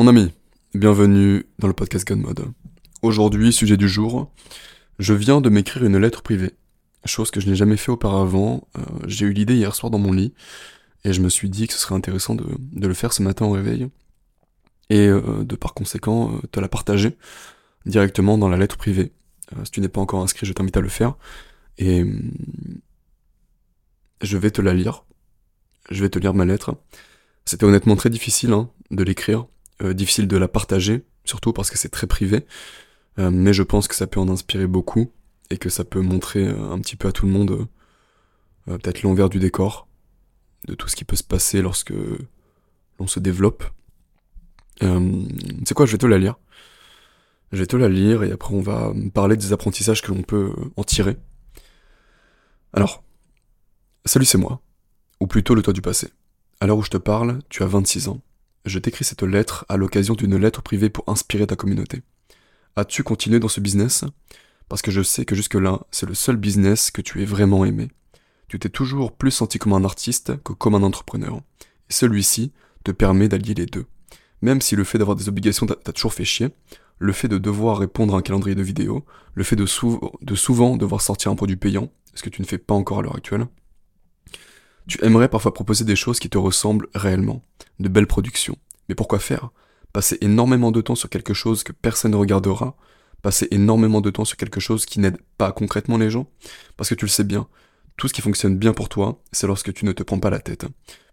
Mon ami, bienvenue dans le podcast God Mode. Aujourd'hui, sujet du jour, je viens de m'écrire une lettre privée. Chose que je n'ai jamais fait auparavant. Euh, j'ai eu l'idée hier soir dans mon lit, et je me suis dit que ce serait intéressant de, le faire ce matin au réveil, et euh, de par conséquent euh, te la partager directement dans la lettre privée. si tu n'es pas encore inscrit, je t'invite à le faire, et hum, je vais te la lire. Je vais te lire ma lettre. C'était honnêtement très difficile hein, de l'écrire, difficile de la partager, surtout parce que c'est très privé. Euh, mais je pense que ça peut en inspirer beaucoup et que ça peut montrer euh, un petit peu à tout le monde euh, peut-être l'envers du décor de tout ce qui peut se passer lorsque l'on se développe. c'est quoi, je vais te la lire. Je vais te la lire et après on va parler des apprentissages que l'on peut en tirer. Alors, salut c'est moi, ou plutôt le toi du passé. À l'heure où je te parle, tu as 26 ans. Je t'écris cette lettre à l'occasion d'une lettre privée pour inspirer ta communauté. As-tu continué dans ce business? Parce que je sais que jusque-là, c'est le seul business que tu aies vraiment aimé. Tu t'es toujours plus senti comme un artiste que comme un entrepreneur. Et celui-ci te permet d'allier les deux. Même si le fait d'avoir des obligations t'a toujours fait chier, le fait de devoir répondre à un calendrier de vidéo, le fait de souvent devoir sortir un produit payant, ce que tu ne fais pas encore à l'heure actuelle, tu aimerais parfois proposer des choses qui te ressemblent réellement, de belles productions. Mais pourquoi faire? Passer énormément de temps sur quelque chose que personne ne regardera, passer énormément de temps sur quelque chose qui n'aide pas concrètement les gens, parce que tu le sais bien, tout ce qui fonctionne bien pour toi, c'est lorsque tu ne te prends pas la tête.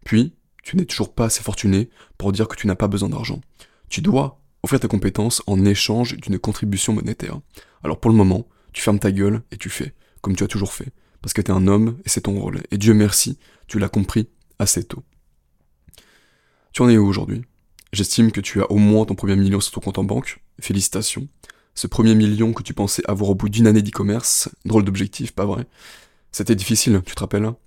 Puis, tu n'es toujours pas assez fortuné pour dire que tu n'as pas besoin d'argent. Tu dois offrir tes compétences en échange d'une contribution monétaire. Alors pour le moment, tu fermes ta gueule et tu fais, comme tu as toujours fait, parce que tu es un homme et c'est ton rôle. Et Dieu merci, tu l'as compris assez tôt. Tu en es où aujourd'hui? J'estime que tu as au moins ton premier million sur ton compte en banque. Félicitations. Ce premier million que tu pensais avoir au bout d'une année d'e-commerce, drôle d'objectif, pas vrai? C'était difficile, tu te rappelles hein?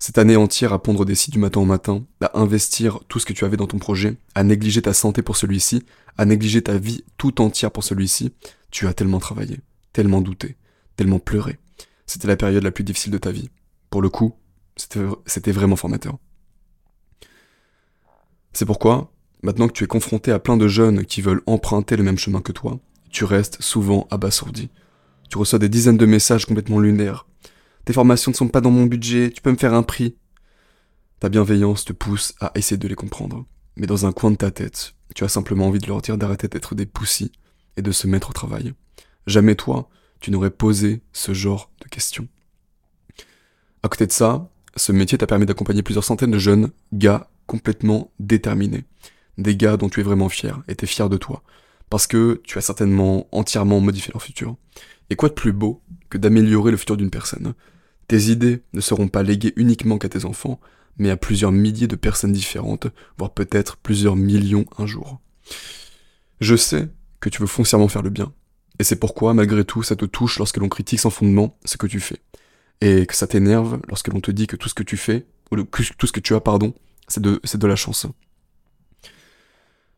Cette année entière à pondre des sites du matin au matin, à investir tout ce que tu avais dans ton projet, à négliger ta santé pour celui-ci, à négliger ta vie tout entière pour celui-ci, tu as tellement travaillé, tellement douté, tellement pleuré. C'était la période la plus difficile de ta vie. Pour le coup, c'était vraiment formateur. C'est pourquoi, Maintenant que tu es confronté à plein de jeunes qui veulent emprunter le même chemin que toi, tu restes souvent abasourdi. Tu reçois des dizaines de messages complètement lunaires. Tes formations ne sont pas dans mon budget, tu peux me faire un prix. Ta bienveillance te pousse à essayer de les comprendre. Mais dans un coin de ta tête, tu as simplement envie de leur dire d'arrêter d'être des poussis et de se mettre au travail. Jamais toi, tu n'aurais posé ce genre de questions. À côté de ça, ce métier t'a permis d'accompagner plusieurs centaines de jeunes gars complètement déterminés des gars dont tu es vraiment fier, et t'es fier de toi, parce que tu as certainement entièrement modifié leur futur. Et quoi de plus beau que d'améliorer le futur d'une personne? Tes idées ne seront pas léguées uniquement qu'à tes enfants, mais à plusieurs milliers de personnes différentes, voire peut-être plusieurs millions un jour. Je sais que tu veux foncièrement faire le bien, et c'est pourquoi, malgré tout, ça te touche lorsque l'on critique sans fondement ce que tu fais, et que ça t'énerve lorsque l'on te dit que tout ce que tu fais, ou tout ce que tu as, pardon, c'est de, c'est de la chance.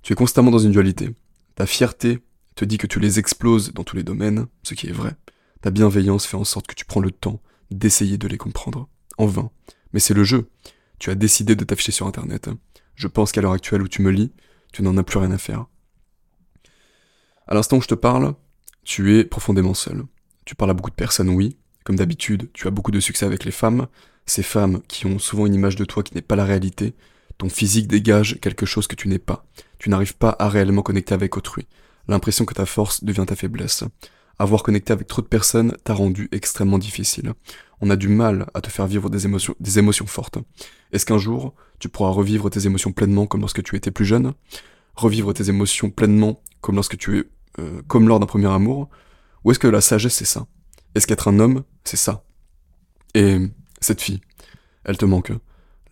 Tu es constamment dans une dualité. Ta fierté te dit que tu les exploses dans tous les domaines, ce qui est vrai. Ta bienveillance fait en sorte que tu prends le temps d'essayer de les comprendre. En vain. Mais c'est le jeu. Tu as décidé de t'afficher sur Internet. Je pense qu'à l'heure actuelle où tu me lis, tu n'en as plus rien à faire. À l'instant où je te parle, tu es profondément seul. Tu parles à beaucoup de personnes, oui. Comme d'habitude, tu as beaucoup de succès avec les femmes. Ces femmes qui ont souvent une image de toi qui n'est pas la réalité, ton physique dégage quelque chose que tu n'es pas. Tu n'arrives pas à réellement connecter avec autrui. L'impression que ta force devient ta faiblesse. Avoir connecté avec trop de personnes t'a rendu extrêmement difficile. On a du mal à te faire vivre des émotions, des émotions fortes. Est-ce qu'un jour, tu pourras revivre tes émotions pleinement comme lorsque tu étais plus jeune? Revivre tes émotions pleinement comme lorsque tu es, euh, comme lors d'un premier amour Ou est-ce que la sagesse c'est ça? Est-ce qu'être un homme, c'est ça? Et cette fille, elle te manque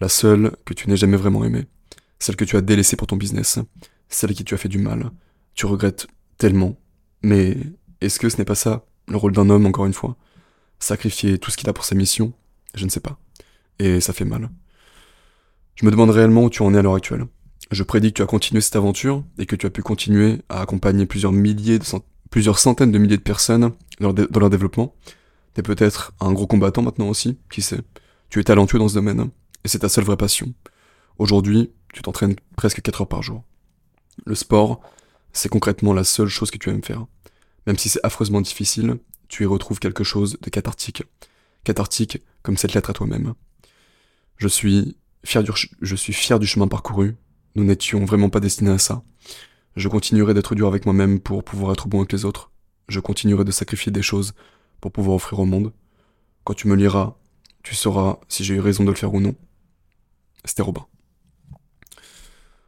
la seule que tu n'aies jamais vraiment aimée, celle que tu as délaissée pour ton business, celle qui tu as fait du mal. Tu regrettes tellement. Mais est-ce que ce n'est pas ça, le rôle d'un homme, encore une fois? Sacrifier tout ce qu'il a pour sa mission? Je ne sais pas. Et ça fait mal. Je me demande réellement où tu en es à l'heure actuelle. Je prédis que tu as continué cette aventure et que tu as pu continuer à accompagner plusieurs milliers, centaines de milliers de personnes dans leur, développement. T'es peut-être un gros combattant maintenant aussi, qui sait. Tu es talentueux dans ce domaine et c'est ta seule vraie passion. Aujourd'hui, tu t'entraînes presque 4 heures par jour. Le sport, c'est concrètement la seule chose que tu aimes faire. Même si c'est affreusement difficile, tu y retrouves quelque chose de cathartique. Cathartique comme cette lettre à toi-même. Je suis fier je suis fier du chemin parcouru. Nous n'étions vraiment pas destinés à ça. Je continuerai d'être dur avec moi-même pour pouvoir être bon avec les autres. Je continuerai de sacrifier des choses pour pouvoir offrir au monde. Quand tu me liras, tu sauras si j'ai eu raison de le faire ou non. C'était Robin.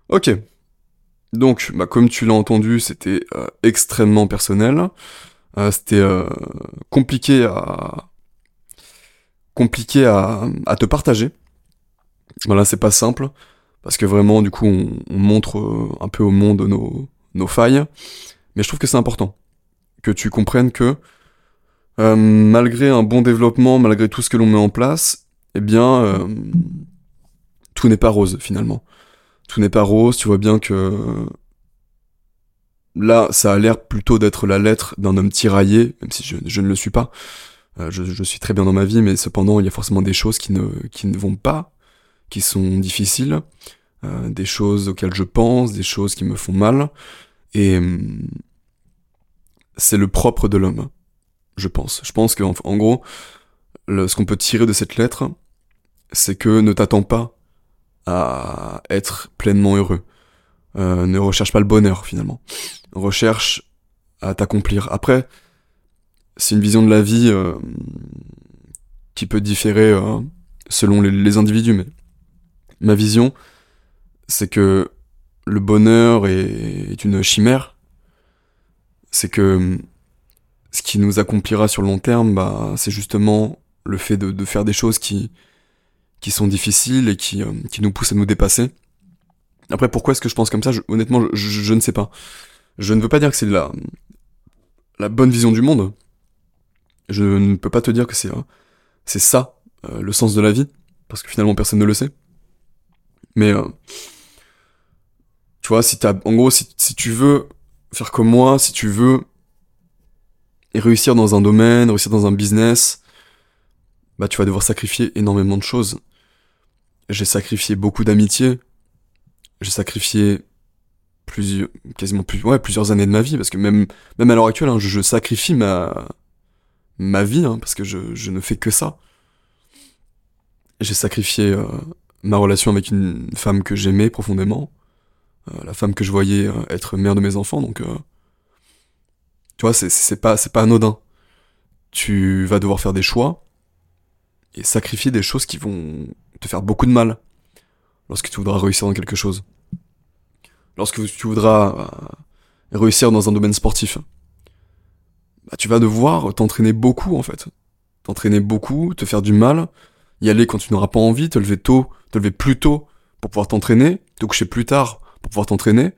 Ok. Donc, bah, comme tu l'as entendu, c'était euh, extrêmement personnel. Euh, c'était euh, compliqué à compliqué à, à te partager. Voilà, c'est pas simple parce que vraiment, du coup, on, montre euh, un peu au monde nos, nos failles. Mais je trouve que c'est important que tu comprennes que euh, malgré un bon développement, malgré tout ce que l'on met en place, eh bien, euh, tout n'est pas rose finalement. Tout n'est pas rose. Tu vois bien que là, ça a l'air plutôt d'être la lettre d'un homme tiraillé, même si je, ne le suis pas. je, je, suis très bien dans ma vie, mais cependant, il y a forcément des choses qui ne, qui ne vont pas qui sont difficiles, euh, des choses auxquelles je pense, des choses qui me font mal, et hum, c'est le propre de l'homme, je pense. Je pense qu'en en gros, ce qu'on peut tirer de cette lettre, c'est que ne t'attends pas à être pleinement heureux. Euh, ne recherche pas le bonheur finalement. Recherche à t'accomplir. Après, c'est une vision de la vie euh, qui peut différer euh, selon les, les, individus, mais ma vision, c'est que le bonheur est, une chimère. C'est que ce qui nous accomplira sur le long terme, bah, c'est justement le fait de, faire des choses qui, sont difficiles et qui, euh, qui nous poussent à nous dépasser. Après, pourquoi est-ce que je pense comme ça? Honnêtement, je, ne sais pas. Je ne veux pas dire que c'est la, la bonne vision du monde. Je ne peux pas te dire que c'est c'est ça euh, le sens de la vie, parce que finalement personne ne le sait. Mais euh, tu vois, si t'as, en gros, si, tu veux faire comme moi, si tu veux réussir dans un domaine, réussir dans un business, bah tu vas devoir sacrifier énormément de choses. J'ai sacrifié beaucoup d'amitié. J'ai sacrifié plusieurs, quasiment plus, ouais, plusieurs années de ma vie, parce que même, même à l'heure actuelle, hein, je, sacrifie ma, ma vie, hein, parce que je, je ne fais que ça. J'ai sacrifié euh, ma relation avec une femme que j'aimais profondément, euh, la femme que je voyais euh, être mère de mes enfants, donc euh, tu vois, c'est pas c'est pas anodin. Tu vas devoir faire des choix et sacrifier des choses qui vont te faire beaucoup de mal lorsque tu voudras réussir dans quelque chose. Lorsque tu voudras réussir dans un domaine sportif, bah, tu vas devoir t'entraîner beaucoup en fait. T'entraîner beaucoup, te faire du mal, y aller quand tu n'auras pas envie, te lever tôt, te lever plus tôt pour pouvoir t'entraîner, te coucher plus tard pour pouvoir t'entraîner.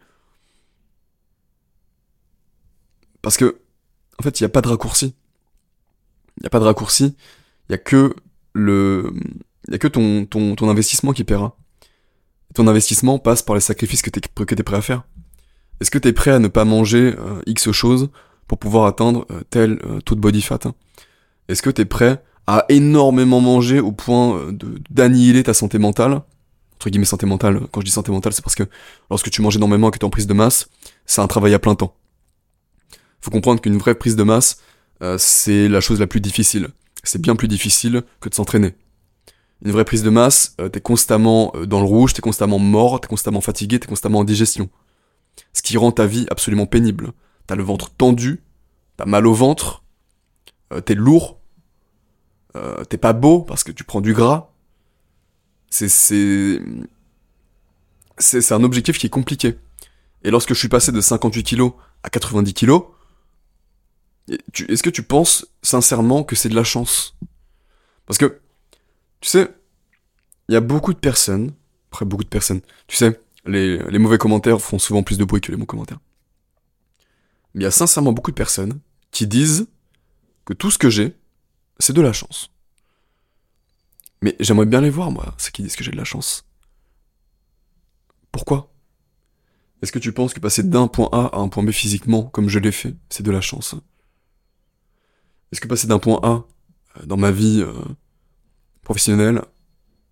Parce que, en fait, il n'y a pas de raccourci. Il n'y a pas de raccourci. Il n'y a que le, il y a que ton, ton, ton investissement qui paiera. ton investissement passe par les sacrifices que tu es, prêt à faire. Est-ce que tu es prêt à ne pas manger euh, X choses pour pouvoir atteindre euh, tel euh, taux de body fat hein? Est-ce que tu es prêt à énormément manger au point euh, d'annihiler ta santé mentale. Entre guillemets santé mentale, quand je dis santé mentale, c'est parce que lorsque tu manges énormément et que tu es en prise de masse, c'est un travail à plein temps. Faut comprendre qu'une vraie prise de masse, euh, c'est la chose la plus difficile. C'est bien plus difficile que de s'entraîner. Une vraie prise de masse, euh, t'es constamment dans le rouge, t'es constamment mort, t'es constamment fatigué, t'es constamment en digestion. Ce qui rend ta vie absolument pénible. T'as le ventre tendu, t'as mal au ventre, t'es lourd, euh, t'es pas beau parce que tu prends du gras. C'est c'est c'est un objectif qui est compliqué. Et lorsque je suis passé de 58 kilos à 90 kilos, est-ce que tu penses sincèrement que c'est de la chance? Parce que, tu sais, il y a beaucoup de personnes, après beaucoup de personnes, tu sais, les, les mauvais commentaires font souvent plus de bruit que les bons commentaires. Mais il y a sincèrement beaucoup de personnes qui disent que tout ce que j'ai, c'est de la chance. Mais j'aimerais bien les voir, moi, ceux qui disent que j'ai de la chance. Pourquoi? Est-ce que tu penses que passer d'un point A à un point B physiquement, comme je l'ai fait, c'est de la chance? Est-ce que passer d'un point A euh, dans ma vie euh, professionnelle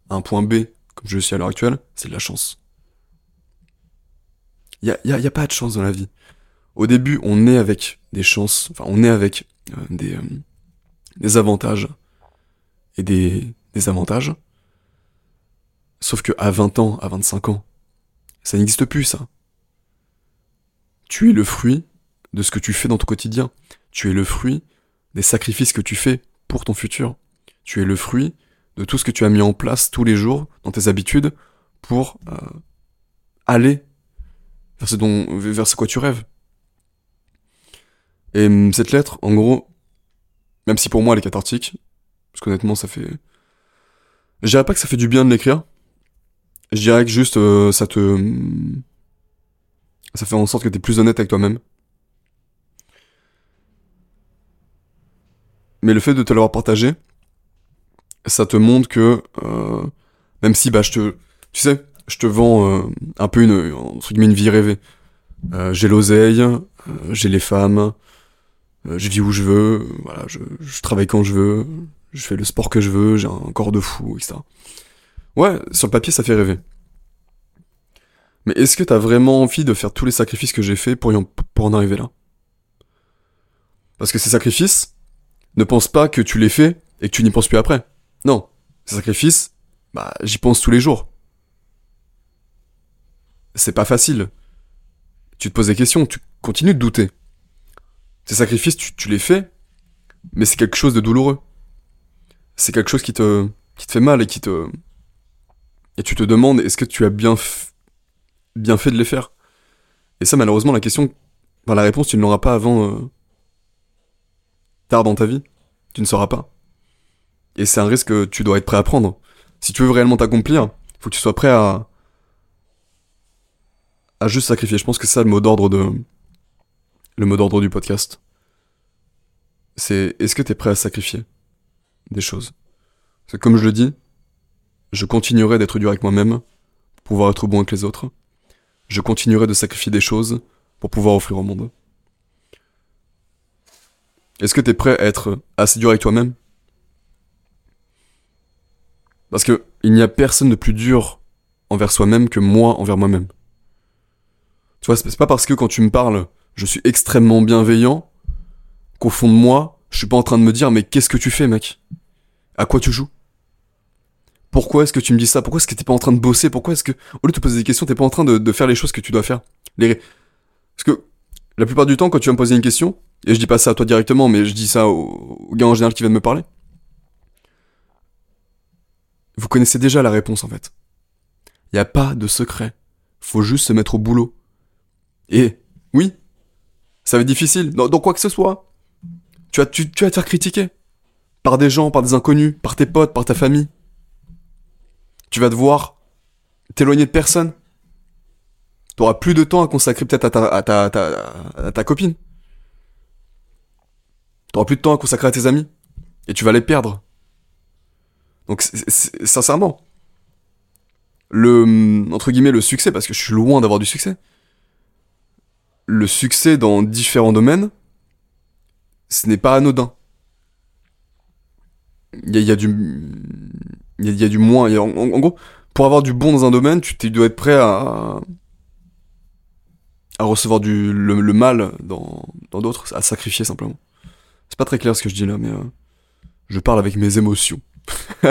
à un point B, comme je le suis à l'heure actuelle, c'est de la chance? Il y a, y, a, pas de chance dans la vie. Au début, on est avec des chances, enfin, on est avec euh, des, des avantages et des désavantages. Sauf que à 20 ans, à 25 ans, ça n'existe plus, ça. Tu es le fruit de ce que tu fais dans ton quotidien. Tu es le fruit des sacrifices que tu fais pour ton futur. Tu es le fruit de tout ce que tu as mis en place tous les jours dans tes habitudes pour euh, aller vers ce, dont, vers ce quoi tu rêves. Et cette lettre, en gros, même si pour moi elle est cathartique, parce qu'honnêtement ça fait... Je dirais pas que ça fait du bien de l'écrire, je dirais que juste euh, ça te... Ça fait en sorte que t'es plus honnête avec toi-même. Mais le fait de te l'avoir partagé, ça te montre que euh, même si bah je te tu sais je te vends euh, un peu une une vie rêvée. J'ai l'oseille j'ai les femmes je vis où je veux voilà je, travaille quand je veux je fais le sport que je veux j'ai un corps de fou etc ouais sur le papier ça fait rêver mais est-ce que t'as vraiment envie de faire tous les sacrifices que j'ai fait pour, en, pour en arriver là? Parce que ces sacrifices ne pense pas que tu les fais et que tu n'y penses plus après non, ces sacrifices, bah, j'y pense tous les jours. C'est pas facile. Tu te poses des questions, tu continues de douter. Ces sacrifices, tu, les fais, mais c'est quelque chose de douloureux. C'est quelque chose qui te, qui te fait mal et qui te. Et tu te demandes, est-ce que tu as bien, bien fait de les faire? Et ça, malheureusement, la question. Enfin, la réponse, tu ne l'auras pas avant. Euh, tard dans ta vie. Tu ne sauras pas. Et c'est un risque que tu dois être prêt à prendre. Si tu veux réellement t'accomplir, faut que tu sois prêt à à juste sacrifier. Je pense que c'est ça le mot d'ordre de le mot d'ordre du podcast. C'est est-ce que tu es prêt à sacrifier des choses? C'est comme je le dis, je continuerai d'être dur avec moi-même pour pouvoir être bon avec les autres. Je continuerai de sacrifier des choses pour pouvoir offrir au monde. Est-ce que tu es prêt à être assez dur avec toi-même? Parce que il n'y a personne de plus dur envers soi-même que moi envers moi-même. Tu vois, c'est pas parce que quand tu me parles, je suis extrêmement bienveillant, qu'au fond de moi, je suis pas en train de me dire, mais qu'est-ce que tu fais, mec? À quoi tu joues? Pourquoi est-ce que tu me dis ça? Pourquoi est-ce que t'es pas en train de bosser? Pourquoi est-ce que, au lieu de te poser des questions, t'es pas en train de, faire les choses que tu dois faire? Parce que, la plupart du temps, quand tu vas me poser une question, et je dis pas ça à toi directement, mais je dis ça au, au gars en général qui vient de me parler, vous connaissez déjà la réponse en fait. Il n'y a pas de secret. Faut juste se mettre au boulot. Et oui, ça va être difficile. Dans, quoi que ce soit. Tu vas, tu, tu vas te faire critiquer. Par des gens, par des inconnus, par tes potes, par ta famille. Tu vas devoir t'éloigner de personne. Tu auras plus de temps à consacrer peut-être à ta, à ta, à ta, copine. Tu auras plus de temps à consacrer à tes amis. Et tu vas les perdre. Donc, sincèrement, le, entre guillemets, le succès, parce que je suis loin d'avoir du succès, le succès dans différents domaines, ce n'est pas anodin. Il y a, du. Il y, a, du moins. en, gros, pour avoir du bon dans un domaine, tu, dois être prêt à. à recevoir du, le, mal dans d'autres, à sacrifier simplement. C'est pas très clair ce que je dis là, mais. Euh, je parle avec mes émotions.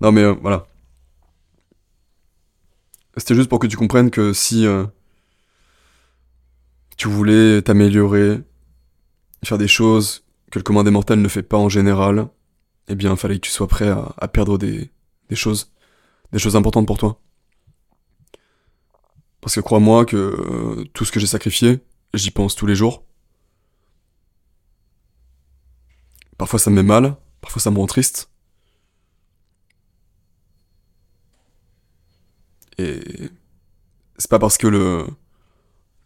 non mais euh, voilà. C'était juste pour que tu comprennes que si euh, tu voulais t'améliorer, faire des choses que le commun des mortels ne fait pas en général, eh bien, fallait que tu sois prêt à, perdre des, des choses, des choses importantes pour toi. Parce que crois-moi que euh, tout ce que j'ai sacrifié, j'y pense tous les jours. Parfois ça me met mal, Parfois ça me rend triste. Et c'est pas parce que le,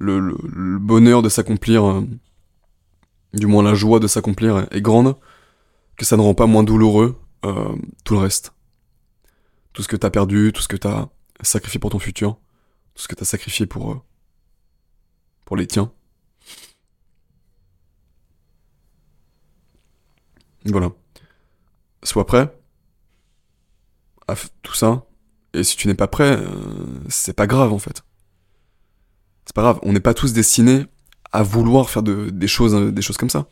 le, bonheur de s'accomplir, euh, du moins la joie de s'accomplir est grande, que ça ne rend pas moins douloureux euh, tout le reste. Tout ce que t'as perdu, tout ce que t'as sacrifié pour ton futur, tout ce que t'as sacrifié pour, euh, pour les tiens. Voilà sois prêt à tout ça. Et si tu n'es pas prêt, c'est pas grave en fait. C'est pas grave, on n'est pas tous destinés à vouloir faire de, des, choses, euh, des choses comme ça.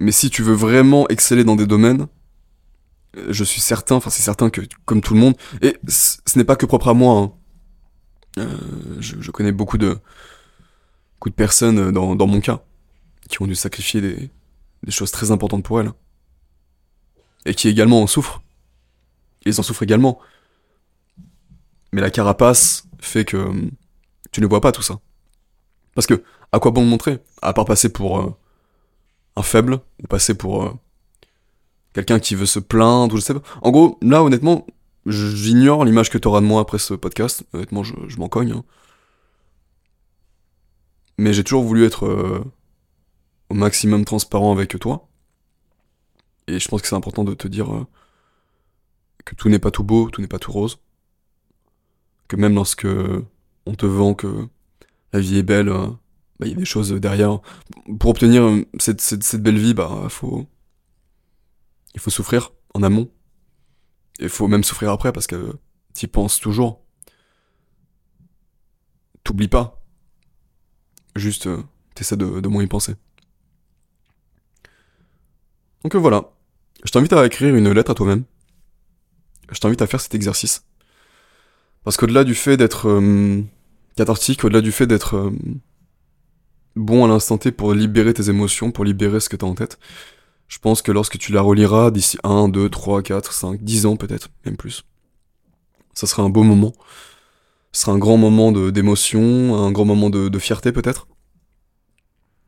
Mais si tu veux vraiment exceller dans des domaines, euh, je suis certain, enfin c'est certain que comme tout le monde, et ce n'est pas que propre à moi, hein. euh, je, connais beaucoup de, beaucoup de personnes dans, mon cas qui ont dû sacrifier des, des choses très importantes pour elles. Et qui également en souffrent. Ils en souffrent également. Mais la carapace fait que hum, tu ne vois pas tout ça. Parce que, à quoi bon le montrer? À part passer pour euh, un faible, ou passer pour euh, quelqu'un qui veut se plaindre, ou je sais pas. En gros, là, honnêtement, j'ignore l'image que tu auras de moi après ce podcast. Honnêtement, je, m'en cogne. Hein. Mais j'ai toujours voulu être euh, au maximum transparent avec toi. Et je pense que c'est important de te dire que tout n'est pas tout beau, tout n'est pas tout rose. Que même lorsque on te vend que la vie est belle, euh, bah, il y a des choses derrière. Pour obtenir euh, cette, belle vie, bah, faut, il faut souffrir en amont. Il faut même souffrir après parce que tu y penses toujours. T'oublies pas. Juste, euh, t'essaies de, de moins y penser. Donc voilà. Je t'invite à écrire une lettre à toi-même. Je t'invite à faire cet exercice. Parce qu'au-delà du fait d'être cathartique au-delà du fait d'être euh, bon à l'instant T pour libérer tes émotions, pour libérer ce que t'as en tête. Je pense que lorsque tu la reliras d'ici 1, 2, 3, 4, 5, 10 ans peut-être, même plus, ça sera un beau moment. Ce sera un grand moment d'émotion, un grand moment de, fierté peut-être.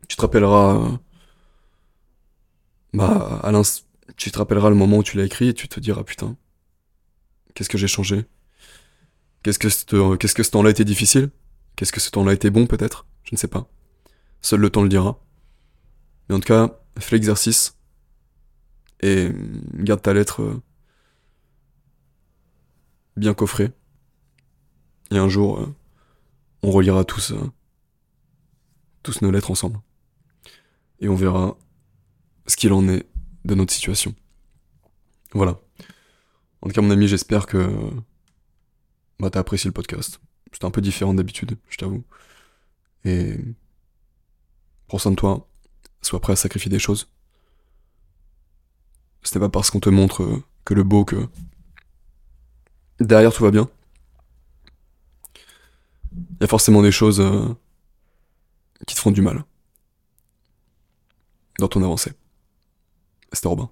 Tu te rappelleras... Euh, bah, tu te rappelleras le moment où tu l'as écrit et tu te diras putain, qu'est-ce que j'ai changé? Qu'est-ce que ce, temps-là était difficile? Qu'est-ce que ce temps-là été bon peut-être? Je ne sais pas. Seul le temps le dira. Mais en tout cas, fais l'exercice et garde ta lettre euh, bien coffrée. Et un jour, euh, on relira tous, euh, tous nos lettres ensemble. Et on verra ce qu'il en est de notre situation. Voilà. En tout cas, mon ami, j'espère que bah, t'as apprécié le podcast. C'était un peu différent d'habitude, je t'avoue. Et prends soin de toi, sois prêt à sacrifier des choses. Ce n'est pas parce qu'on te montre que le beau que derrière tout va bien. Il y a forcément des choses euh, qui te font du mal dans ton avancée. C'était Robin.